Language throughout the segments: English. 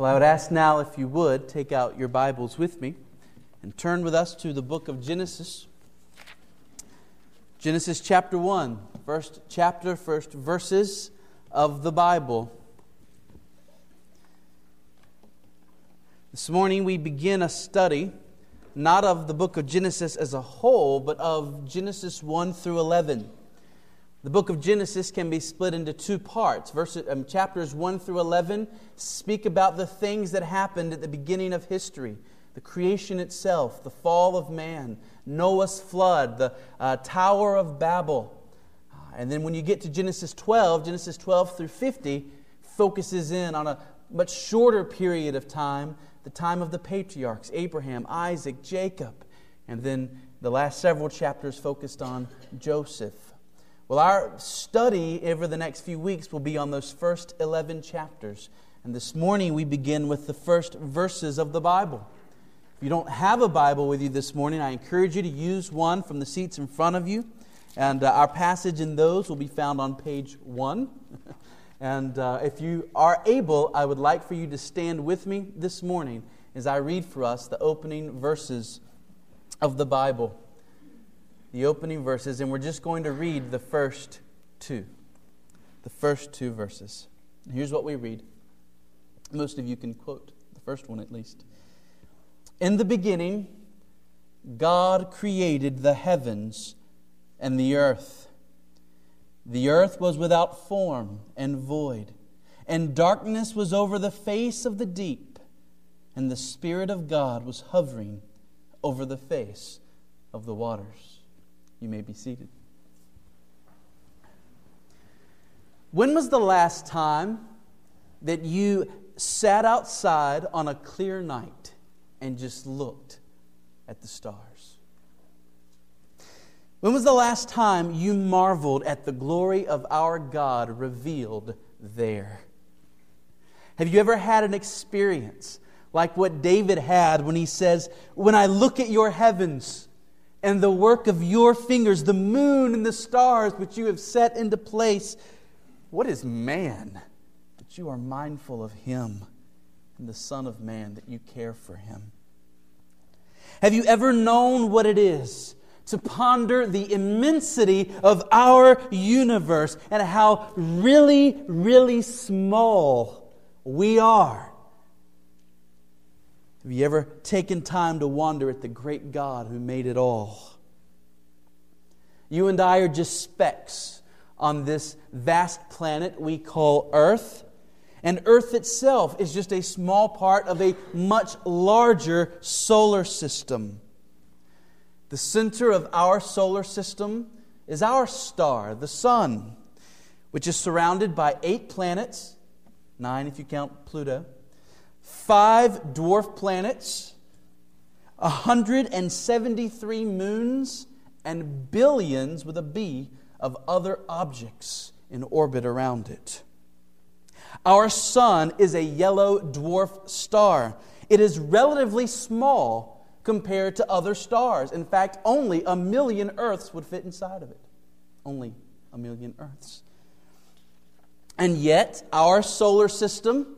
Well, I would ask now if you would take out your Bibles with me and turn with us to the book of Genesis. Genesis chapter 1, first chapter, first verses of the Bible. This morning we begin a study not of the book of Genesis as a whole, but of Genesis 1 through 11. The book of Genesis can be split into two parts. Verses, um, chapters 1 through 11 speak about the things that happened at the beginning of history the creation itself, the fall of man, Noah's flood, the uh, Tower of Babel. And then when you get to Genesis 12, Genesis 12 through 50 focuses in on a much shorter period of time, the time of the patriarchs Abraham, Isaac, Jacob. And then the last several chapters focused on Joseph. Well, our study over the next few weeks will be on those first 11 chapters. And this morning we begin with the first verses of the Bible. If you don't have a Bible with you this morning, I encourage you to use one from the seats in front of you. And uh, our passage in those will be found on page one. and uh, if you are able, I would like for you to stand with me this morning as I read for us the opening verses of the Bible the opening verses, and we're just going to read the first two. The first two verses. here's what we read. Most of you can quote the first one at least. In the beginning, God created the heavens and the earth. The earth was without form and void, and darkness was over the face of the deep, and the Spirit of God was hovering over the face of the waters. You may be seated. When was the last time that you sat outside on a clear night and just looked at the stars? When was the last time you marveled at the glory of our God revealed there? Have you ever had an experience like what David had when he says, When I look at your heavens, and the work of your fingers, the moon and the stars which you have set into place. What is man that you are mindful of him, and the Son of Man that you care for him? Have you ever known what it is to ponder the immensity of our universe and how really, really small we are? Have you ever taken time to wonder at the great God who made it all? You and I are just specks on this vast planet we call Earth. And Earth itself is just a small part of a much larger solar system. The center of our solar system is our star, the Sun, which is surrounded by eight planets, nine if you count Pluto five dwarf planets, 173 moons, and billions with a B of other objects in orbit around it. Our sun is a yellow dwarf star. It is relatively small compared to other stars. In fact, only a million Earths would fit inside of it. Only a million Earths. And yet, our solar system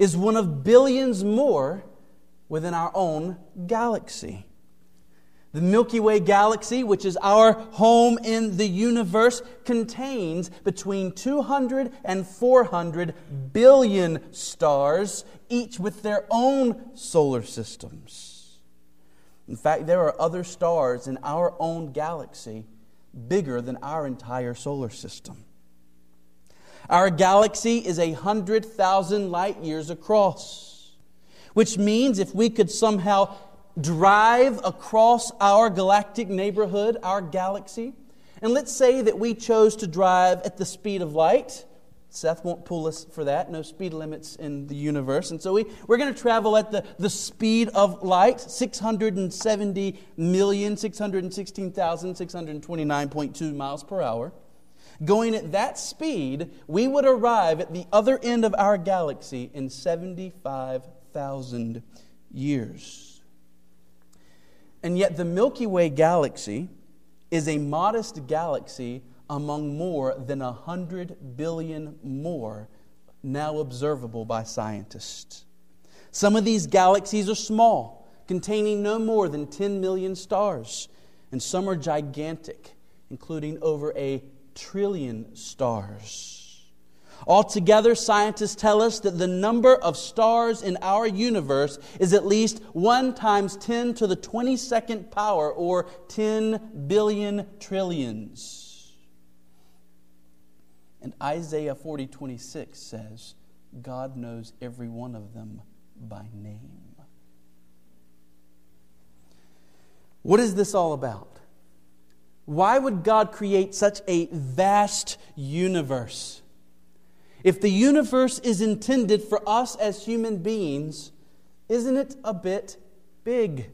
is one of billions more within our own galaxy. The Milky Way galaxy, which is our home in the universe, contains between 200 and 400 billion stars, each with their own solar systems. In fact, there are other stars in our own galaxy bigger than our entire solar system. Our galaxy is a 100,000 light years across, which means if we could somehow drive across our galactic neighborhood, our galaxy, and let's say that we chose to drive at the speed of light. Seth won't pull us for that. No speed limits in the universe. And so we, we're going to travel at the, the speed of light 670,616,629.2 miles per hour. Going at that speed, we would arrive at the other end of our galaxy in 75,000 years. And yet, the Milky Way galaxy is a modest galaxy among more than 100 billion more now observable by scientists. Some of these galaxies are small, containing no more than 10 million stars, and some are gigantic, including over a trillion stars. Altogether, scientists tell us that the number of stars in our universe is at least 1 times 10 to the 22nd power, or 10 billion trillions. And Isaiah 40 26 says, God knows every one of them by name. What is this all about? Why would God create such a vast universe? If the universe is intended for us as human beings, isn't it a bit big?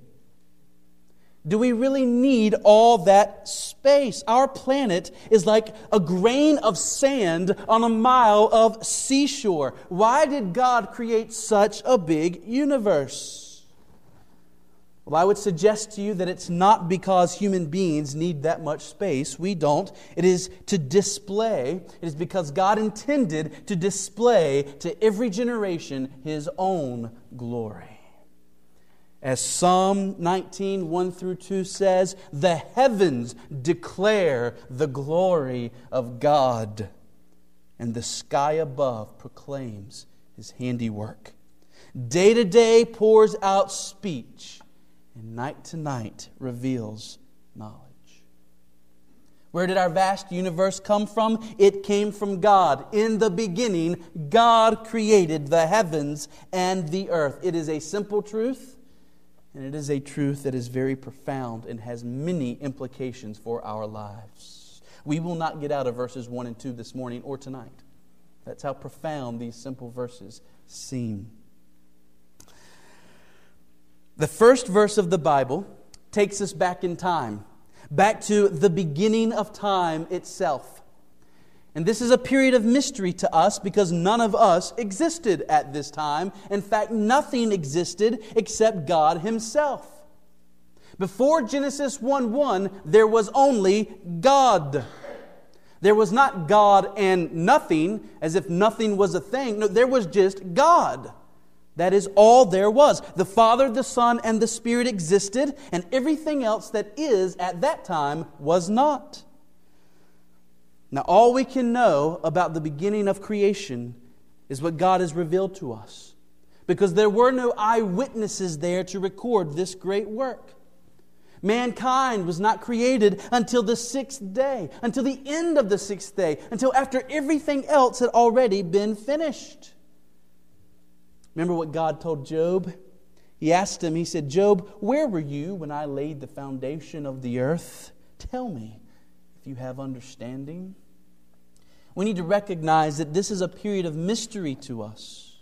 Do we really need all that space? Our planet is like a grain of sand on a mile of seashore. Why did God create such a big universe? Well, I would suggest to you that it's not because human beings need that much space. We don't. It is to display, it is because God intended to display to every generation his own glory. As Psalm 19, 1 through 2 says, the heavens declare the glory of God, and the sky above proclaims his handiwork. Day to day pours out speech, and night to night reveals knowledge. Where did our vast universe come from? It came from God. In the beginning, God created the heavens and the earth. It is a simple truth and it is a truth that is very profound and has many implications for our lives. We will not get out of verses 1 and 2 this morning or tonight. That's how profound these simple verses seem. The first verse of the Bible takes us back in time, back to the beginning of time itself. And this is a period of mystery to us because none of us existed at this time. In fact, nothing existed except God Himself. Before Genesis 1 1, there was only God. There was not God and nothing, as if nothing was a thing. No, there was just God. That is all there was. The Father, the Son, and the Spirit existed, and everything else that is at that time was not. Now, all we can know about the beginning of creation is what God has revealed to us. Because there were no eyewitnesses there to record this great work. Mankind was not created until the sixth day, until the end of the sixth day, until after everything else had already been finished. Remember what God told Job? He asked him, He said, Job, where were you when I laid the foundation of the earth? Tell me if you have understanding. We need to recognize that this is a period of mystery to us.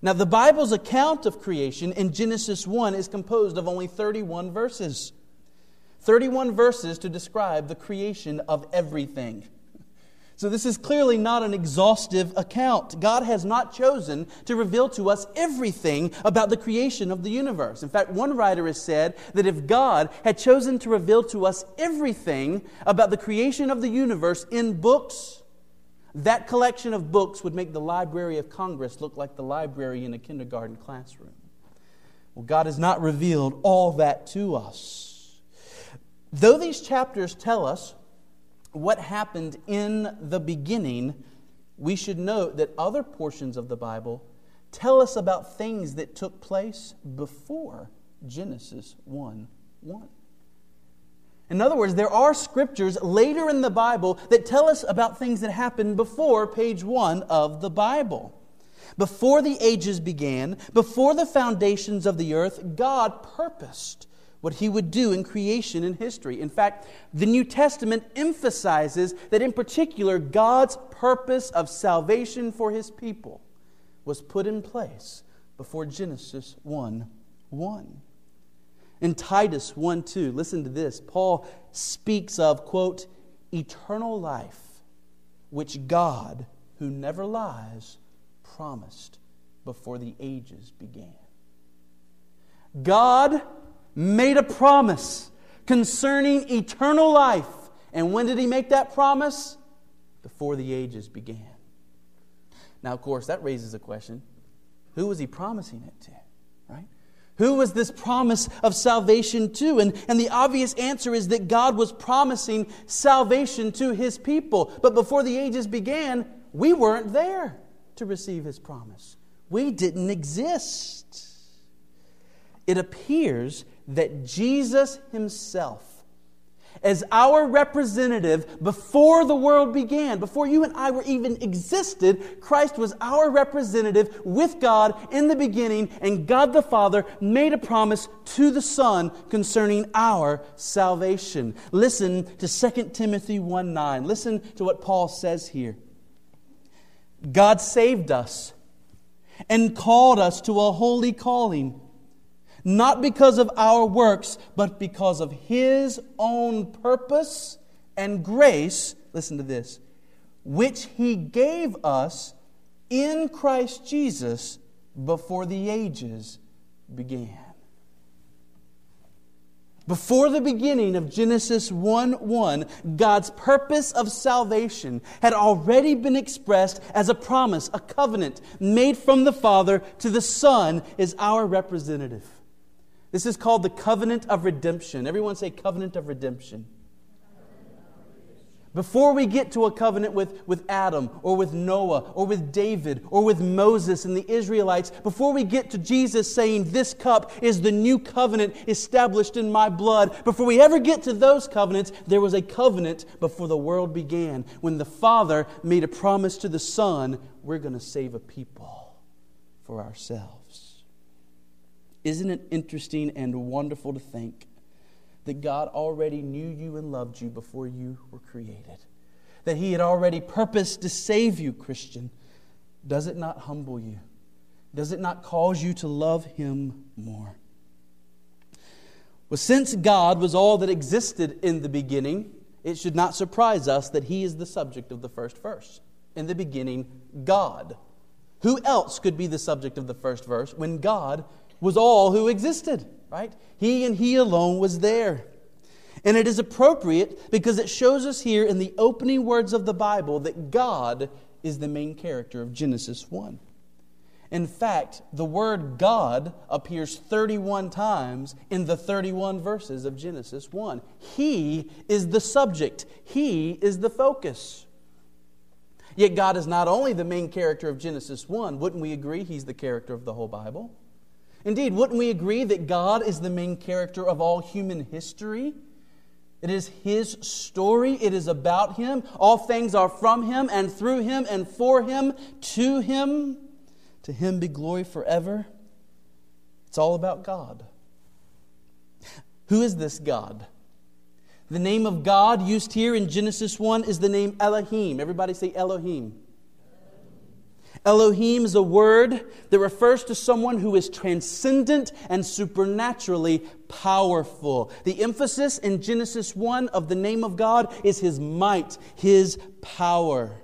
Now, the Bible's account of creation in Genesis 1 is composed of only 31 verses. 31 verses to describe the creation of everything. So, this is clearly not an exhaustive account. God has not chosen to reveal to us everything about the creation of the universe. In fact, one writer has said that if God had chosen to reveal to us everything about the creation of the universe in books, that collection of books would make the Library of Congress look like the library in a kindergarten classroom. Well, God has not revealed all that to us. Though these chapters tell us what happened in the beginning, we should note that other portions of the Bible tell us about things that took place before Genesis 1 1. In other words, there are scriptures later in the Bible that tell us about things that happened before page 1 of the Bible. Before the ages began, before the foundations of the earth, God purposed what he would do in creation and history. In fact, the New Testament emphasizes that, in particular, God's purpose of salvation for his people was put in place before Genesis 1 1. In Titus 1 2, listen to this. Paul speaks of, quote, eternal life, which God, who never lies, promised before the ages began. God made a promise concerning eternal life. And when did he make that promise? Before the ages began. Now, of course, that raises a question who was he promising it to? Right? Who was this promise of salvation to? And, and the obvious answer is that God was promising salvation to his people. But before the ages began, we weren't there to receive his promise. We didn't exist. It appears that Jesus himself as our representative before the world began, before you and I were even existed, Christ was our representative with God in the beginning, and God the Father made a promise to the Son concerning our salvation. Listen to 2 Timothy 1 9. Listen to what Paul says here. God saved us and called us to a holy calling not because of our works, but because of His own purpose and grace. Listen to this which He gave us in Christ Jesus before the ages began. Before the beginning of Genesis 1 1, God's purpose of salvation had already been expressed as a promise, a covenant made from the Father to the Son as our representative. This is called the covenant of redemption. Everyone say covenant of redemption. Before we get to a covenant with, with Adam or with Noah or with David or with Moses and the Israelites, before we get to Jesus saying, This cup is the new covenant established in my blood, before we ever get to those covenants, there was a covenant before the world began when the Father made a promise to the Son, We're going to save a people for ourselves. Isn't it interesting and wonderful to think that God already knew you and loved you before you were created? That He had already purposed to save you, Christian. Does it not humble you? Does it not cause you to love Him more? Well, since God was all that existed in the beginning, it should not surprise us that He is the subject of the first verse. In the beginning, God. Who else could be the subject of the first verse when God was all who existed, right? He and He alone was there. And it is appropriate because it shows us here in the opening words of the Bible that God is the main character of Genesis 1. In fact, the word God appears 31 times in the 31 verses of Genesis 1. He is the subject, He is the focus. Yet God is not only the main character of Genesis 1, wouldn't we agree He's the character of the whole Bible? Indeed, wouldn't we agree that God is the main character of all human history? It is His story. It is about Him. All things are from Him and through Him and for Him, to Him. To Him be glory forever. It's all about God. Who is this God? The name of God used here in Genesis 1 is the name Elohim. Everybody say Elohim. Elohim is a word that refers to someone who is transcendent and supernaturally powerful. The emphasis in Genesis 1 of the name of God is his might, his power.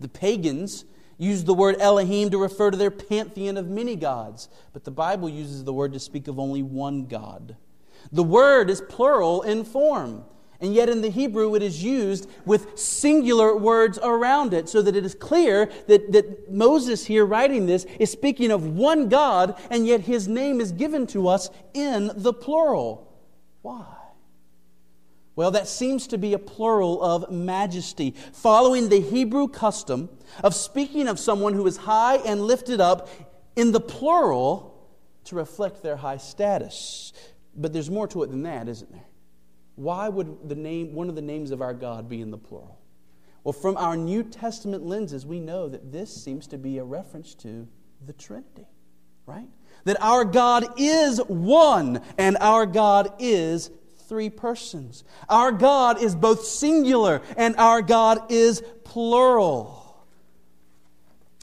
The pagans used the word Elohim to refer to their pantheon of many gods, but the Bible uses the word to speak of only one God. The word is plural in form. And yet in the Hebrew, it is used with singular words around it, so that it is clear that, that Moses here writing this is speaking of one God, and yet his name is given to us in the plural. Why? Well, that seems to be a plural of majesty, following the Hebrew custom of speaking of someone who is high and lifted up in the plural to reflect their high status. But there's more to it than that, isn't there? Why would the name, one of the names of our God be in the plural? Well, from our New Testament lenses, we know that this seems to be a reference to the Trinity, right? That our God is one and our God is three persons. Our God is both singular and our God is plural.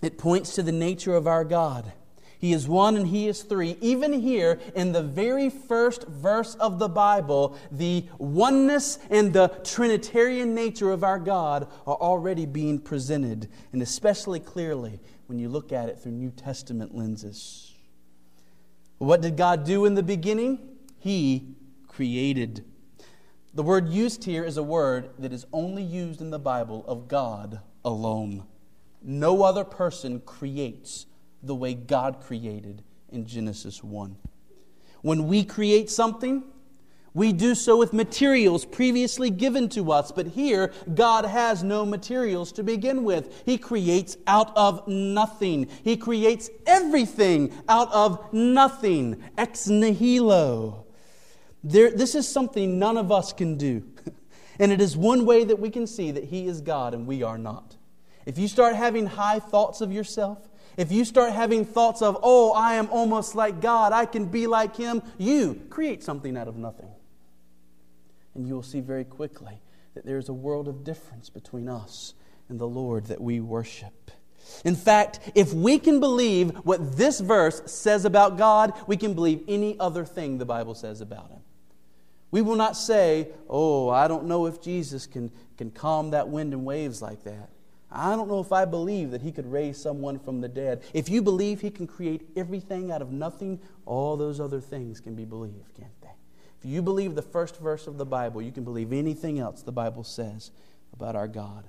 It points to the nature of our God. He is one and He is three. Even here in the very first verse of the Bible, the oneness and the Trinitarian nature of our God are already being presented, and especially clearly when you look at it through New Testament lenses. What did God do in the beginning? He created. The word used here is a word that is only used in the Bible of God alone. No other person creates the way God created in Genesis 1. When we create something, we do so with materials previously given to us, but here God has no materials to begin with. He creates out of nothing. He creates everything out of nothing. Ex nihilo. There, this is something none of us can do. and it is one way that we can see that He is God and we are not. If you start having high thoughts of yourself, if you start having thoughts of, oh, I am almost like God, I can be like Him, you create something out of nothing. And you will see very quickly that there is a world of difference between us and the Lord that we worship. In fact, if we can believe what this verse says about God, we can believe any other thing the Bible says about Him. We will not say, Oh, I don't know if Jesus can, can calm that wind and waves like that. I don't know if I believe that He could raise someone from the dead. If you believe He can create everything out of nothing, all those other things can be believed, can't they? If you believe the first verse of the Bible, you can believe anything else the Bible says about our God.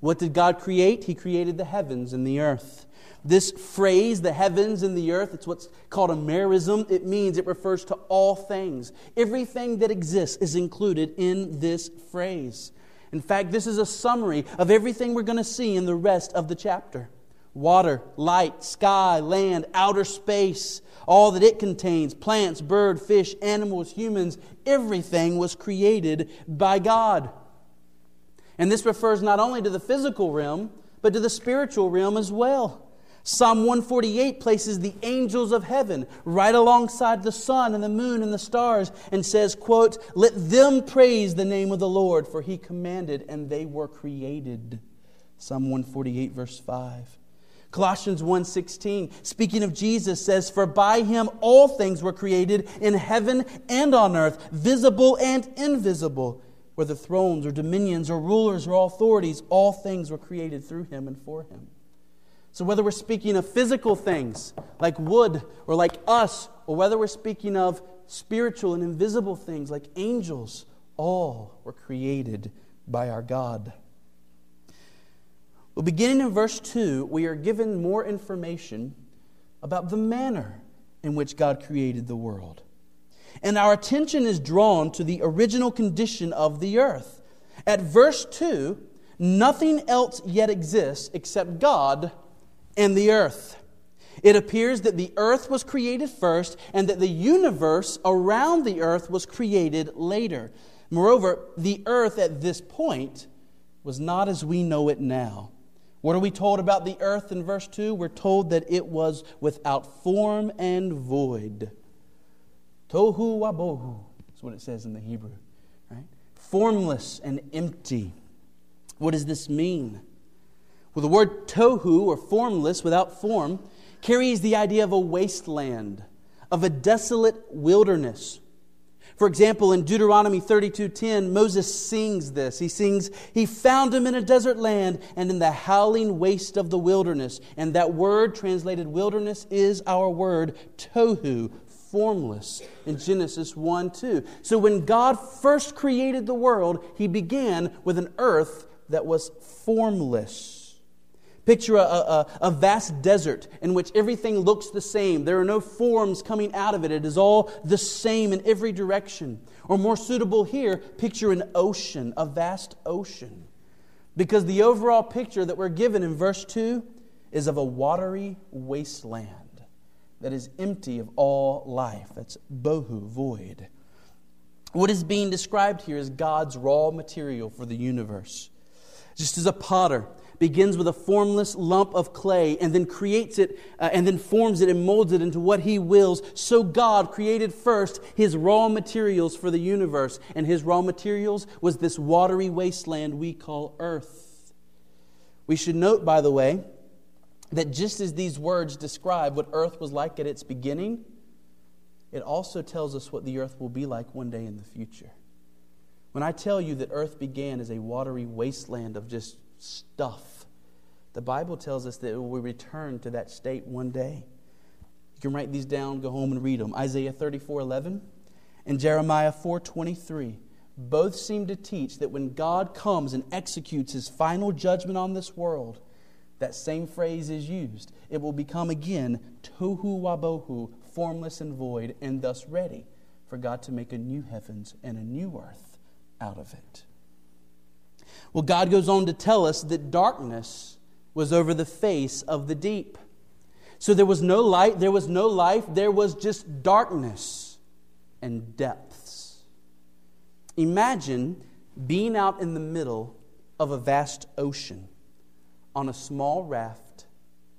What did God create? He created the heavens and the earth. This phrase, the heavens and the earth, it's what's called a merism. It means it refers to all things. Everything that exists is included in this phrase. In fact, this is a summary of everything we're going to see in the rest of the chapter water, light, sky, land, outer space, all that it contains plants, bird, fish, animals, humans, everything was created by God. And this refers not only to the physical realm, but to the spiritual realm as well. Psalm 148 places the angels of heaven right alongside the sun and the moon and the stars and says, quote, Let them praise the name of the Lord, for he commanded and they were created. Psalm 148, verse 5. Colossians 1:16 speaking of Jesus says for by him all things were created in heaven and on earth visible and invisible whether thrones or dominions or rulers or authorities all things were created through him and for him. So whether we're speaking of physical things like wood or like us or whether we're speaking of spiritual and invisible things like angels all were created by our God. Well, beginning in verse 2, we are given more information about the manner in which God created the world. And our attention is drawn to the original condition of the earth. At verse 2, nothing else yet exists except God and the earth. It appears that the earth was created first and that the universe around the earth was created later. Moreover, the earth at this point was not as we know it now. What are we told about the earth in verse 2? We're told that it was without form and void. Tohu wabohu is what it says in the Hebrew, right? Formless and empty. What does this mean? Well, the word tohu, or formless, without form, carries the idea of a wasteland, of a desolate wilderness. For example, in Deuteronomy 32:10, Moses sings this. He sings, "He found him in a desert land and in the howling waste of the wilderness." And that word translated wilderness is our word tohu, formless in Genesis 1 2. So when God first created the world, he began with an earth that was formless. Picture a, a, a, vast desert in which everything looks the same. There are no forms coming out of it. It is all the same in every direction. Or more suitable here, picture an ocean, a vast ocean. Because the overall picture that we're given in verse 2 is of a watery wasteland that is empty of all life. That's bohu, void. What is being described here is God's raw material for the universe. Just as a potter begins with a formless lump of clay and then creates it uh, and then forms it and molds it into what he wills. So God created first his raw materials for the universe, and his raw materials was this watery wasteland we call earth. We should note, by the way, that just as these words describe what earth was like at its beginning, it also tells us what the earth will be like one day in the future. When I tell you that earth began as a watery wasteland of just stuff. The Bible tells us that we will return to that state one day. You can write these down, go home and read them. Isaiah 34 11 and Jeremiah 4 23 both seem to teach that when God comes and executes his final judgment on this world, that same phrase is used. It will become again tohu wabohu, formless and void, and thus ready for God to make a new heavens and a new earth out of it. Well, God goes on to tell us that darkness was over the face of the deep. So there was no light, there was no life, there was just darkness and depths. Imagine being out in the middle of a vast ocean on a small raft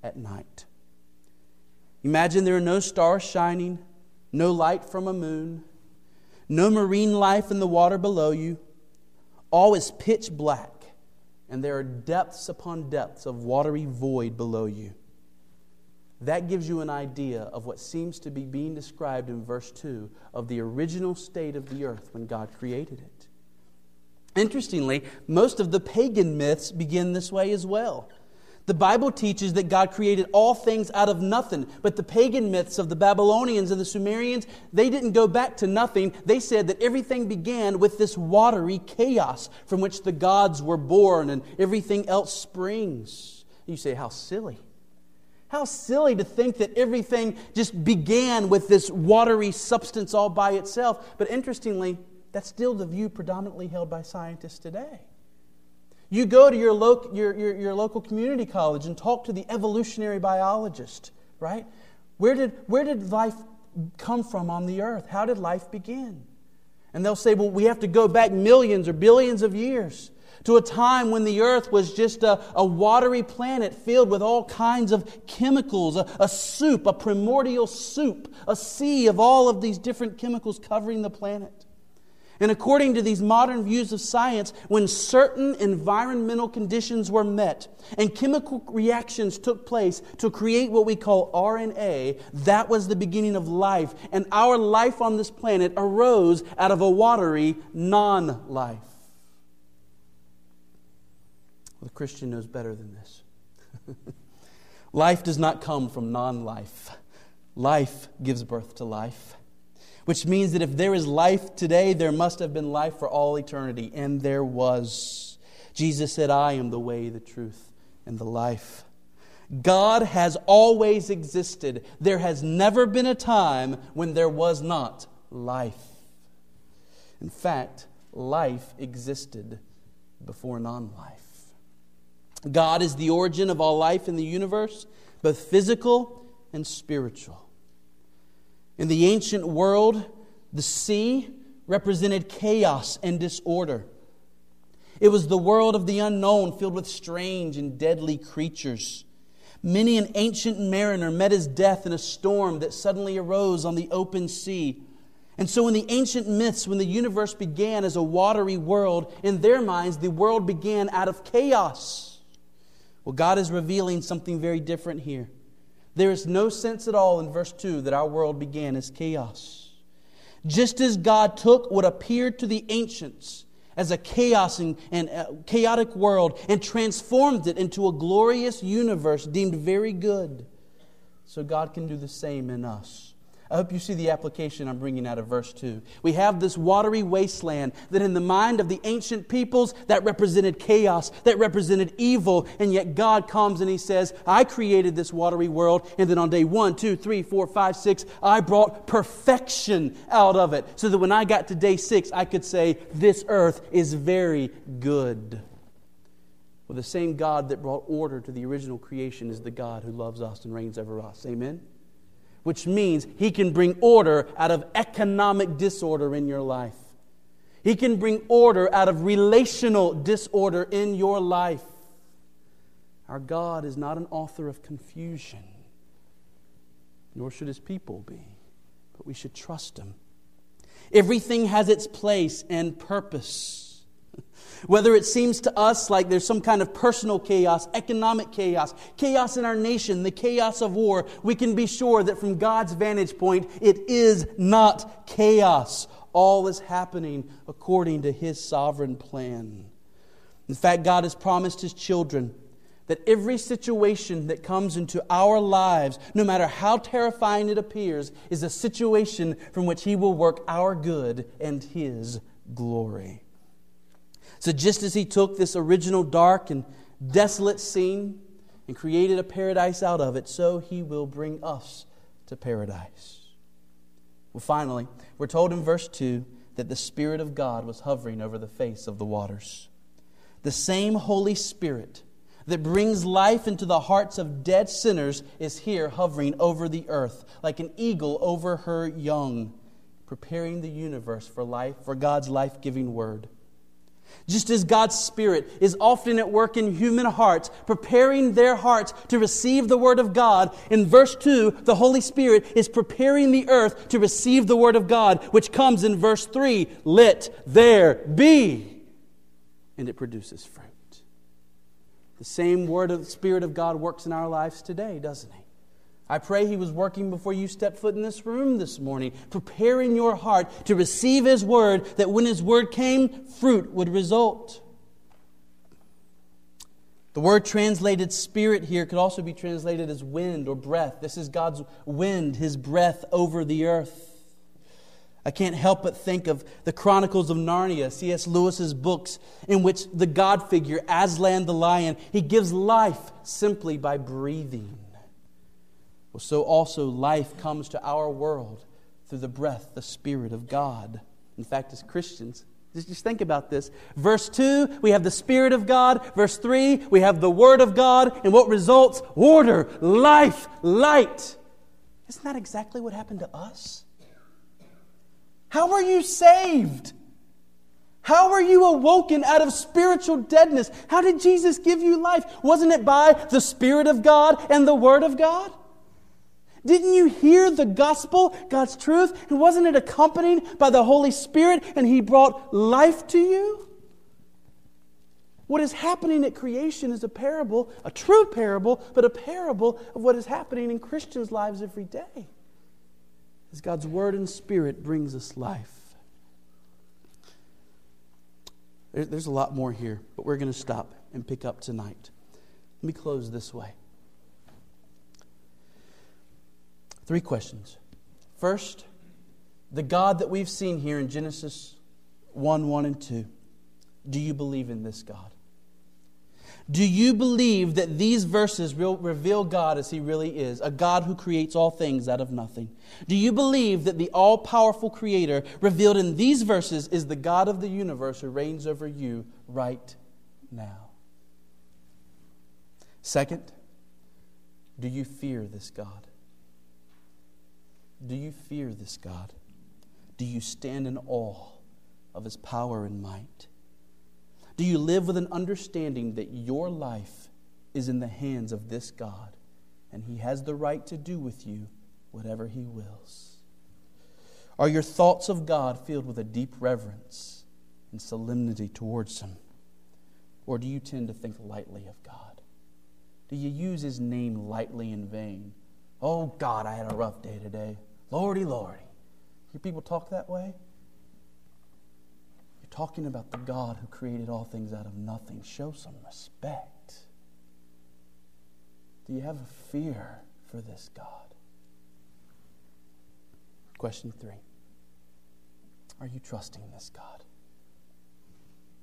at night. Imagine there are no stars shining, no light from a moon, no marine life in the water below you. All is pitch black, and there are depths upon depths of watery void below you. That gives you an idea of what seems to be being described in verse 2 of the original state of the earth when God created it. Interestingly, most of the pagan myths begin this way as well. The Bible teaches that God created all things out of nothing, but the pagan myths of the Babylonians and the Sumerians, they didn't go back to nothing. They said that everything began with this watery chaos from which the gods were born and everything else springs. You say, how silly. How silly to think that everything just began with this watery substance all by itself. But interestingly, that's still the view predominantly held by scientists today. You go to your, lo- your, your, your local community college and talk to the evolutionary biologist, right? Where did, where did life come from on the earth? How did life begin? And they'll say, well, we have to go back millions or billions of years to a time when the earth was just a, a watery planet filled with all kinds of chemicals, a, a soup, a primordial soup, a sea of all of these different chemicals covering the planet. And according to these modern views of science, when certain environmental conditions were met and chemical reactions took place to create what we call RNA, that was the beginning of life. And our life on this planet arose out of a watery non life. Well, the Christian knows better than this. life does not come from non life, life gives birth to life which means that if there is life today, there must have been life for all eternity. And there was. Jesus said, I am the way, the truth, and the life. God has always existed. There has never been a time when there was not life. In fact, life existed before non life. God is the origin of all life in the universe, both physical and spiritual. In the ancient world, the sea represented chaos and disorder. It was the world of the unknown, filled with strange and deadly creatures. Many an ancient mariner met his death in a storm that suddenly arose on the open sea. And so, in the ancient myths, when the universe began as a watery world, in their minds, the world began out of chaos. Well, God is revealing something very different here. There is no sense at all in verse 2 that our world began as chaos. Just as God took what appeared to the ancients as a chaos and, and a chaotic world and transformed it into a glorious universe deemed very good, so God can do the same in us. I hope you see the application I'm bringing out of verse 2. We have this watery wasteland that, in the mind of the ancient peoples, that represented chaos, that represented evil, and yet God comes and He says, I created this watery world, and then on day one, two, three, four, five, six, I brought perfection out of it, so that when I got to day six, I could say, This earth is very good. Well, the same God that brought order to the original creation is the God who loves us and reigns over us. Amen? Which means He can bring order out of economic disorder in your life. He can bring order out of relational disorder in your life. Our God is not an author of confusion, nor should His people be, but we should trust Him. Everything has its place and purpose. Whether it seems to us like there's some kind of personal chaos, economic chaos, chaos in our nation, the chaos of war, we can be sure that from God's vantage point, it is not chaos. All is happening according to His sovereign plan. In fact, God has promised His children that every situation that comes into our lives, no matter how terrifying it appears, is a situation from which He will work our good and His glory. So, just as he took this original dark and desolate scene and created a paradise out of it, so he will bring us to paradise. Well, finally, we're told in verse 2 that the Spirit of God was hovering over the face of the waters. The same Holy Spirit that brings life into the hearts of dead sinners is here hovering over the earth like an eagle over her young, preparing the universe for life, for God's life giving word. Just as God's Spirit is often at work in human hearts, preparing their hearts to receive the Word of God, in verse 2, the Holy Spirit is preparing the earth to receive the Word of God, which comes in verse 3 Let there be. And it produces fruit. The same Word of Spirit of God works in our lives today, doesn't He? I pray He was working before you stepped foot in this room this morning, preparing your heart to receive His Word, that when His Word came, fruit would result. The word translated spirit here could also be translated as wind or breath. This is God's wind, His breath over the earth. I can't help but think of the Chronicles of Narnia, C.S. Lewis's books, in which the God figure, Aslan the lion, he gives life simply by breathing. Well, so also life comes to our world through the breath, the Spirit of God. In fact, as Christians, just think about this. Verse 2, we have the Spirit of God. Verse 3, we have the Word of God. And what results? Order, life, light. Isn't that exactly what happened to us? How were you saved? How were you awoken out of spiritual deadness? How did Jesus give you life? Wasn't it by the Spirit of God and the Word of God? Didn't you hear the gospel, God's truth? And wasn't it accompanied by the Holy Spirit and He brought life to you? What is happening at creation is a parable, a true parable, but a parable of what is happening in Christians' lives every day. As God's Word and Spirit brings us life. There's a lot more here, but we're going to stop and pick up tonight. Let me close this way. Three questions. First, the God that we've seen here in Genesis 1 1 and 2. Do you believe in this God? Do you believe that these verses will reveal God as He really is, a God who creates all things out of nothing? Do you believe that the all powerful Creator revealed in these verses is the God of the universe who reigns over you right now? Second, do you fear this God? Do you fear this God? Do you stand in awe of his power and might? Do you live with an understanding that your life is in the hands of this God and he has the right to do with you whatever he wills? Are your thoughts of God filled with a deep reverence and solemnity towards him? Or do you tend to think lightly of God? Do you use his name lightly in vain? Oh, God, I had a rough day today. Lordy, Lordy. Hear people talk that way? You're talking about the God who created all things out of nothing. Show some respect. Do you have a fear for this God? Question three Are you trusting this God?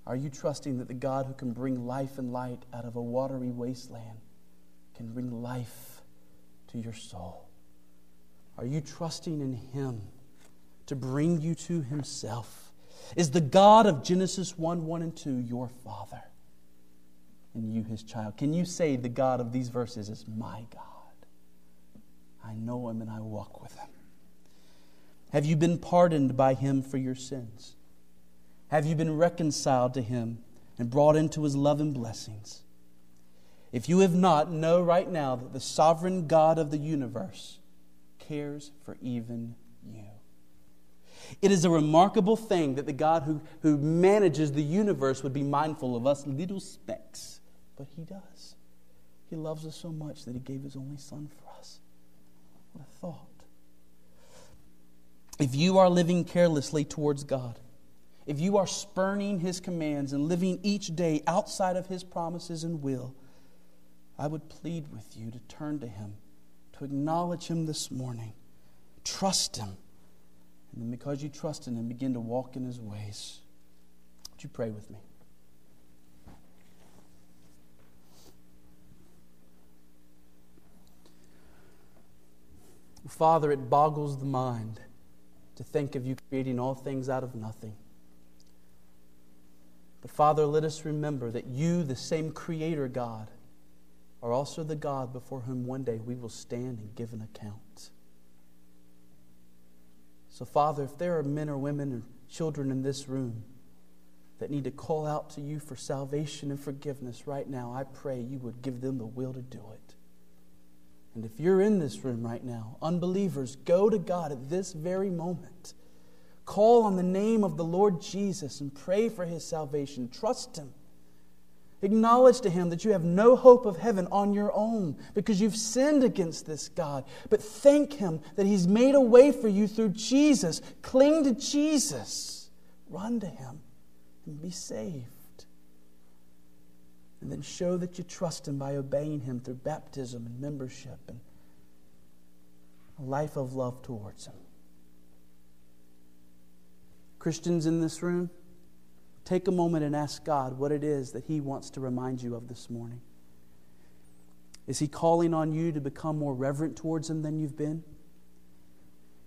Are you trusting that the God who can bring life and light out of a watery wasteland can bring life to your soul? Are you trusting in Him to bring you to Himself? Is the God of Genesis 1 1 and 2 your Father? And you, His child? Can you say the God of these verses is my God? I know Him and I walk with Him. Have you been pardoned by Him for your sins? Have you been reconciled to Him and brought into His love and blessings? If you have not, know right now that the sovereign God of the universe cares for even you. It is a remarkable thing that the God who, who manages the universe would be mindful of us little specks, but He does. He loves us so much that He gave His only Son for us. What a thought. If you are living carelessly towards God, if you are spurning His commands and living each day outside of His promises and will, I would plead with you to turn to Him to acknowledge Him this morning. Trust Him. And then, because you trust in Him, begin to walk in His ways. Would you pray with me? Father, it boggles the mind to think of you creating all things out of nothing. But Father, let us remember that you, the same Creator God, are also the God before whom one day we will stand and give an account. So, Father, if there are men or women or children in this room that need to call out to you for salvation and forgiveness right now, I pray you would give them the will to do it. And if you're in this room right now, unbelievers, go to God at this very moment. Call on the name of the Lord Jesus and pray for his salvation. Trust him. Acknowledge to him that you have no hope of heaven on your own because you've sinned against this God. But thank him that he's made a way for you through Jesus. Cling to Jesus. Run to him and be saved. And then show that you trust Him by obeying Him through baptism and membership and a life of love towards Him. Christians in this room, take a moment and ask God what it is that He wants to remind you of this morning. Is He calling on you to become more reverent towards Him than you've been?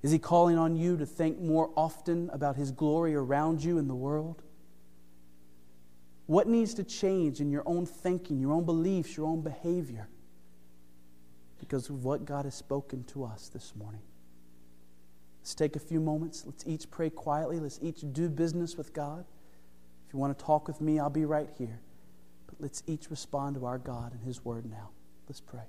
Is He calling on you to think more often about His glory around you in the world? What needs to change in your own thinking, your own beliefs, your own behavior? Because of what God has spoken to us this morning. Let's take a few moments. Let's each pray quietly. Let's each do business with God. If you want to talk with me, I'll be right here. But let's each respond to our God and His word now. Let's pray.